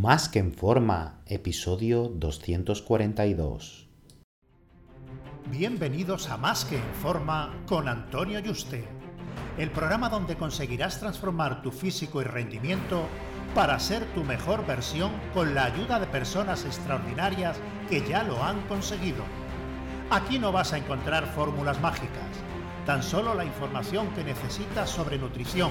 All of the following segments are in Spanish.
Más que en forma, episodio 242. Bienvenidos a Más que en forma con Antonio Yuste, el programa donde conseguirás transformar tu físico y rendimiento para ser tu mejor versión con la ayuda de personas extraordinarias que ya lo han conseguido. Aquí no vas a encontrar fórmulas mágicas, tan solo la información que necesitas sobre nutrición,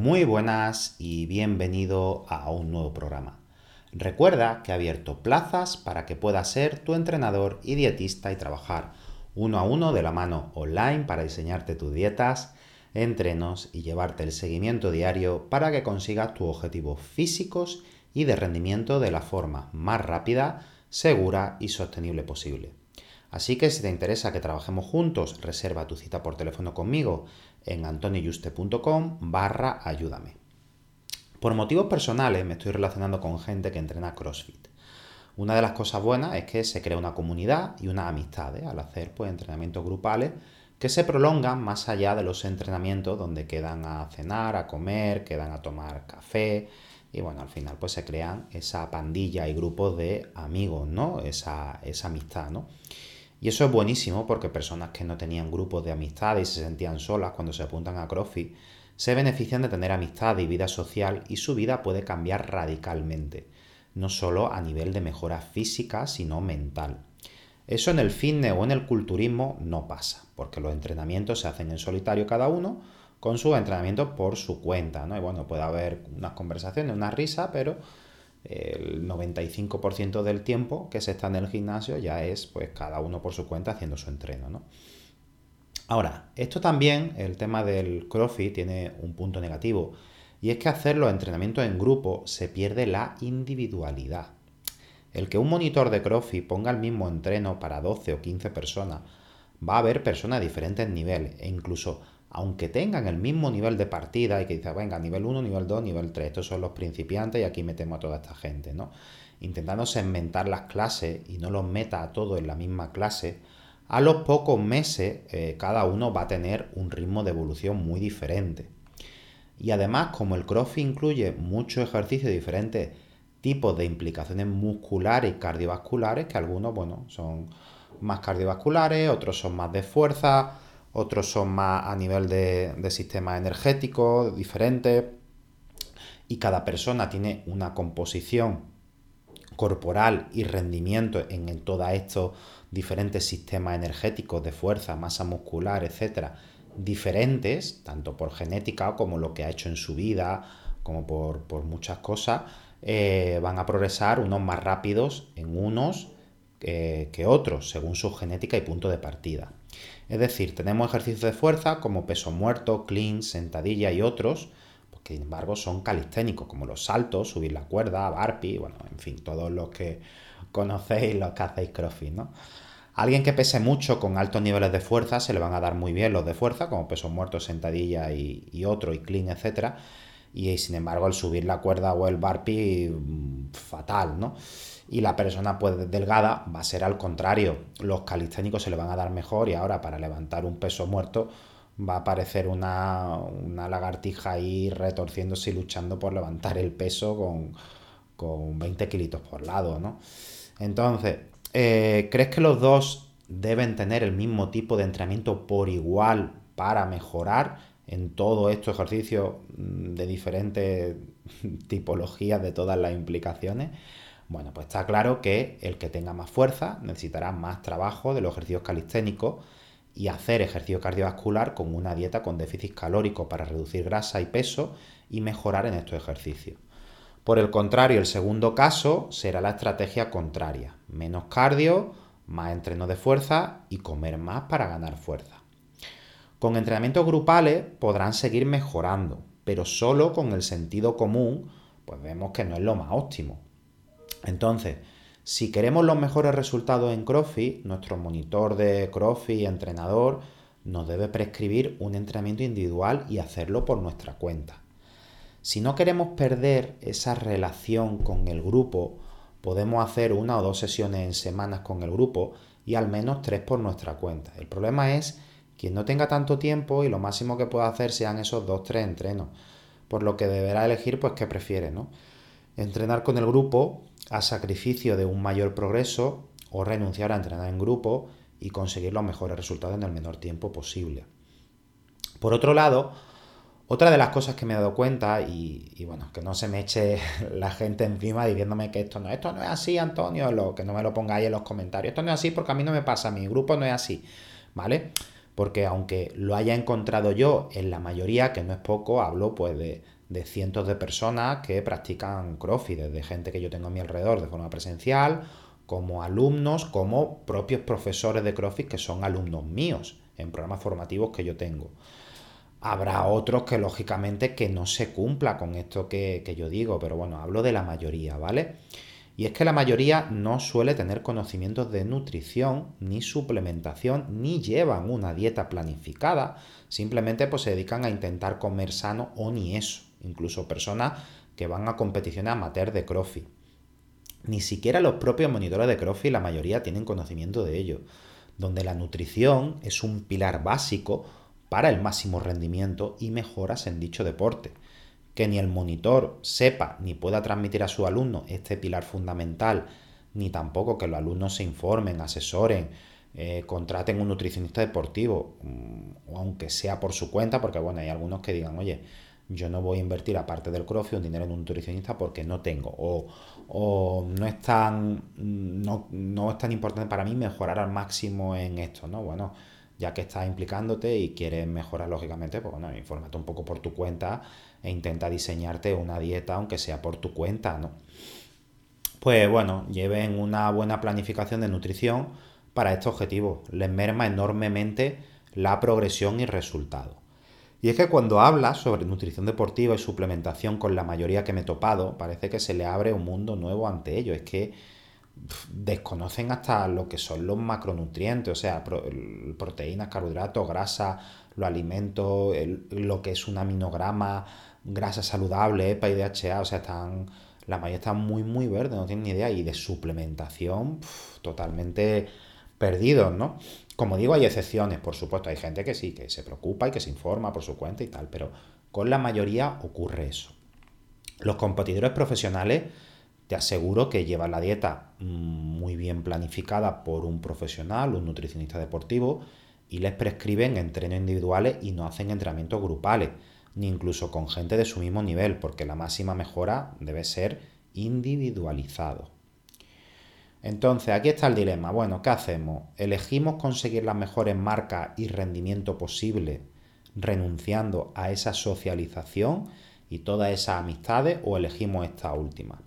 Muy buenas y bienvenido a un nuevo programa. Recuerda que he abierto plazas para que puedas ser tu entrenador y dietista y trabajar uno a uno de la mano online para diseñarte tus dietas, entrenos y llevarte el seguimiento diario para que consigas tus objetivos físicos y de rendimiento de la forma más rápida, segura y sostenible posible. Así que si te interesa que trabajemos juntos, reserva tu cita por teléfono conmigo en antonioyuste.com barra ayúdame. Por motivos personales me estoy relacionando con gente que entrena CrossFit. Una de las cosas buenas es que se crea una comunidad y una amistad al hacer pues, entrenamientos grupales que se prolongan más allá de los entrenamientos donde quedan a cenar, a comer, quedan a tomar café y bueno, al final pues se crean esa pandilla y grupos de amigos, ¿no? Esa, esa amistad, ¿no? Y eso es buenísimo porque personas que no tenían grupos de amistad y se sentían solas cuando se apuntan a CrossFit se benefician de tener amistad y vida social y su vida puede cambiar radicalmente, no solo a nivel de mejora física, sino mental. Eso en el fitness o en el culturismo no pasa, porque los entrenamientos se hacen en solitario cada uno, con sus entrenamientos por su cuenta, ¿no? Y bueno, puede haber unas conversaciones, una risa, pero el 95% del tiempo que se está en el gimnasio ya es pues cada uno por su cuenta haciendo su entreno, ¿no? Ahora, esto también, el tema del CrossFit tiene un punto negativo y es que hacer los entrenamientos en grupo se pierde la individualidad. El que un monitor de CrossFit ponga el mismo entreno para 12 o 15 personas, va a haber personas de diferentes niveles e incluso aunque tengan el mismo nivel de partida y que dice, venga, nivel 1, nivel 2, nivel 3, estos son los principiantes y aquí metemos a toda esta gente, ¿no? Intentando segmentar las clases y no los meta a todos en la misma clase, a los pocos meses eh, cada uno va a tener un ritmo de evolución muy diferente. Y además, como el CrossFit incluye muchos ejercicios diferentes tipos de implicaciones musculares y cardiovasculares, que algunos, bueno, son más cardiovasculares, otros son más de fuerza, otros son más a nivel de, sistema energético diferente y cada persona tiene una composición corporal y rendimiento en, todos estos diferentes sistemas energéticos de fuerza, masa muscular, etcétera, diferentes, tanto por genética como lo que ha hecho en su vida, como por, muchas cosas, eh, van a progresar unos más rápidos en unos que otros, según su genética y punto de partida. Es decir, tenemos ejercicios de fuerza como peso muerto, clean, sentadilla y otros, pues que sin embargo son calisténicos, como los saltos, subir la cuerda, barpi, bueno, en fin, todos los que conocéis, los que hacéis crossfit, ¿no? alguien que pese mucho con altos niveles de fuerza se le van a dar muy bien los de fuerza, como peso muerto, sentadilla y, y otro, y clean, etc. Y sin embargo, al subir la cuerda o el barpi, mm, fatal, ¿no? y la persona pues delgada va a ser al contrario. Los calisténicos se le van a dar mejor y ahora para levantar un peso muerto va a aparecer una, lagartija ahí retorciéndose y luchando por levantar el peso con, con 20 kilitos por lado, ¿no? Entonces, eh, ¿crees que los dos deben tener el mismo tipo de entrenamiento por igual para mejorar en todo estos ejercicios mm, de diferentes tipologías de todas las implicaciones? Bueno, pues está claro que el que tenga más fuerza necesitará más trabajo de los ejercicios calisténicos y hacer ejercicio cardiovascular con una dieta con déficit calórico para reducir grasa y peso y mejorar en estos ejercicios. Por el contrario, el segundo caso será la estrategia contraria. Menos cardio, más entreno de fuerza y comer más para ganar fuerza. Con entrenamientos grupales podrán seguir mejorando, pero solo con el sentido común, pues vemos que no es lo más óptimo. Entonces, si queremos los mejores resultados en CrossFit, nuestro monitor de CrossFit, entrenador, nos debe prescribir un entrenamiento individual y hacerlo por nuestra cuenta. Si no queremos perder esa relación con el grupo, podemos hacer una o dos sesiones en semanas con el grupo y al menos tres por nuestra cuenta. El problema es quien no tenga tanto tiempo y lo máximo que pueda hacer sean esos dos, tres entrenos. Por lo que deberá elegir pues qué prefiere, ¿no? Entrenar con el grupo a sacrificio de un mayor progreso o renunciar a entrenar en grupo y conseguir los mejores resultados en el menor tiempo posible. Por otro lado, otra de las cosas que me he dado cuenta, y, bueno, que no se me eche la gente encima diciéndome que esto no, esto no es así, Antonio, lo, que no me lo pongáis en los comentarios, esto no es así porque a mí no me pasa, mi grupo no es así, ¿vale? Porque aunque lo haya encontrado yo en la mayoría, que no es poco, hablo pues de, cientos de personas que practican CrossFit, desde gente que yo tengo a mi alrededor de forma presencial, como alumnos, como propios profesores de CrossFit que son alumnos míos en programas formativos que yo tengo. Habrá otros que lógicamente que no se cumpla con esto que, yo digo, pero bueno, hablo de la mayoría, ¿vale? Y es que la mayoría no suele tener conocimientos de nutrición, ni suplementación, ni llevan una dieta planificada, simplemente pues se dedican a intentar comer sano o ni eso, incluso personas que van a competiciones amateur de CrossFit. Ni siquiera los propios monitores de CrossFit, la mayoría tienen conocimiento de ello, donde la nutrición es un pilar básico para el máximo rendimiento y mejoras en dicho deporte. Que ni el monitor sepa ni pueda transmitir a su alumno este pilar fundamental, ni tampoco que los alumnos se informen, asesoren, eh, contraten un nutricionista deportivo, mm, aunque sea por su cuenta, porque bueno, hay algunos que digan, oye, yo no voy a invertir aparte del CrossFit un dinero en un nutricionista porque no tengo o, o no es tan no, no, es tan importante para mí mejorar al máximo en esto, ¿no? Bueno, ya que estás implicándote y quieres mejorar lógicamente, pues bueno, infórmate un poco por tu cuenta e intenta diseñarte una dieta, aunque sea por tu cuenta, ¿no? Pues bueno, lleven una buena planificación de nutrición para este objetivo. Les merma enormemente la progresión y resultado. Y es que cuando hablas sobre nutrición deportiva y suplementación con la mayoría que me he topado, parece que se le abre un mundo nuevo ante ellos. Es que desconocen hasta lo que son los macronutrientes, o sea, proteínas, carbohidratos, grasa, los alimentos, lo que es un aminograma, grasa saludable, EPA y DHA, o sea, están, la mayoría están muy, muy verdes, no tienen ni idea, y de suplementación totalmente perdidos, ¿no? Como digo, hay excepciones, por supuesto, hay gente que sí, que se preocupa y que se informa por su cuenta y tal, pero con la mayoría ocurre eso. Los competidores profesionales te aseguro que llevan la dieta mm, muy bien planificada por un profesional, un nutricionista deportivo, y les prescriben entrenos individuales y no hacen entrenamientos grupales, ni incluso con gente de su mismo nivel, porque la máxima mejora debe ser individualizado. Entonces, aquí está el dilema. Bueno, ¿qué hacemos? ¿Elegimos conseguir las mejores marcas y rendimiento posible renunciando a esa socialización y todas esas amistades o elegimos esta última?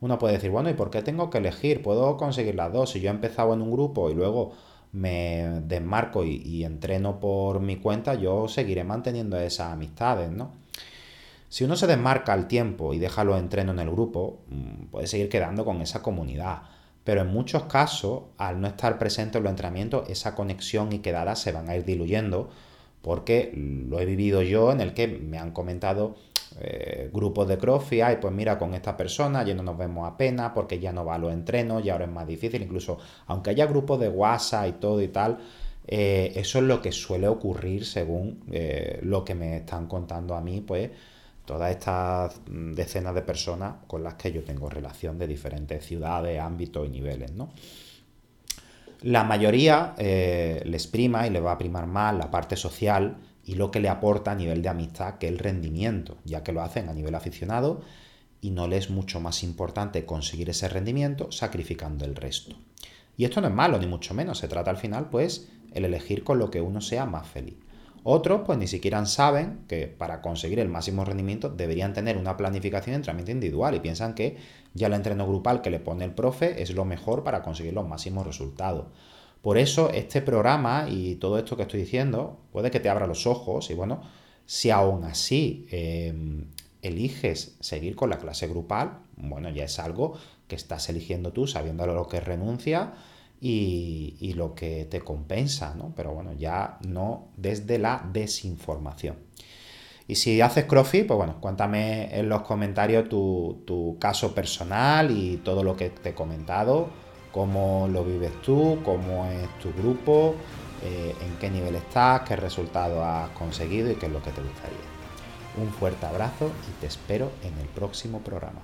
Uno puede decir, bueno, ¿y por qué tengo que elegir? Puedo conseguir las dos. Si yo he empezado en un grupo y luego me desmarco y, entreno por mi cuenta, yo seguiré manteniendo esas amistades, ¿no? Si uno se desmarca al tiempo y deja los entrenos en el grupo, mm, puede seguir quedando con esa comunidad. Pero en muchos casos, al no estar presente en los entrenamientos, esa conexión y quedadas se van a ir diluyendo porque lo he vivido yo en el que me han comentado eh, grupos de CrossFit, ay, pues mira, con esta persona ya no nos vemos apenas porque ya no va a los entrenos y ahora es más difícil, incluso aunque haya grupos de WhatsApp y todo y tal, eh, eso es lo que suele ocurrir según eh, lo que me están contando a mí, pues todas estas decenas de personas con las que yo tengo relación de diferentes ciudades, ámbitos y niveles, ¿no? La mayoría les prima y le va a primar más la parte social y lo que le aporta a nivel de amistad, que el rendimiento, ya que lo hacen a nivel aficionado y no le es mucho más importante conseguir ese rendimiento sacrificando el resto. Y esto no es malo, ni mucho menos, se trata al final, pues, el elegir con lo que uno sea más feliz. Otros, pues, ni siquiera saben que para conseguir el máximo rendimiento deberían tener una planificación de entrenamiento individual y piensan que ya el entreno grupal que le pone el profe es lo mejor para conseguir los máximos resultados. Por eso este programa y todo esto que estoy diciendo puede que te abra los ojos y bueno, si aún así em, eliges seguir con la clase grupal, bueno, ya es algo que estás eligiendo tú sabiendo lo que renuncia y, lo que te compensa, ¿no? Pero bueno, ya no desde la desinformación. Y si haces CrossFit, pues bueno, cuéntame en los comentarios tu, caso personal y todo lo que te he comentado, cómo lo vives tú, cómo es tu grupo, eh, en qué nivel estás, qué resultado has conseguido y qué es lo que te gustaría. Un fuerte abrazo y te espero en el próximo programa.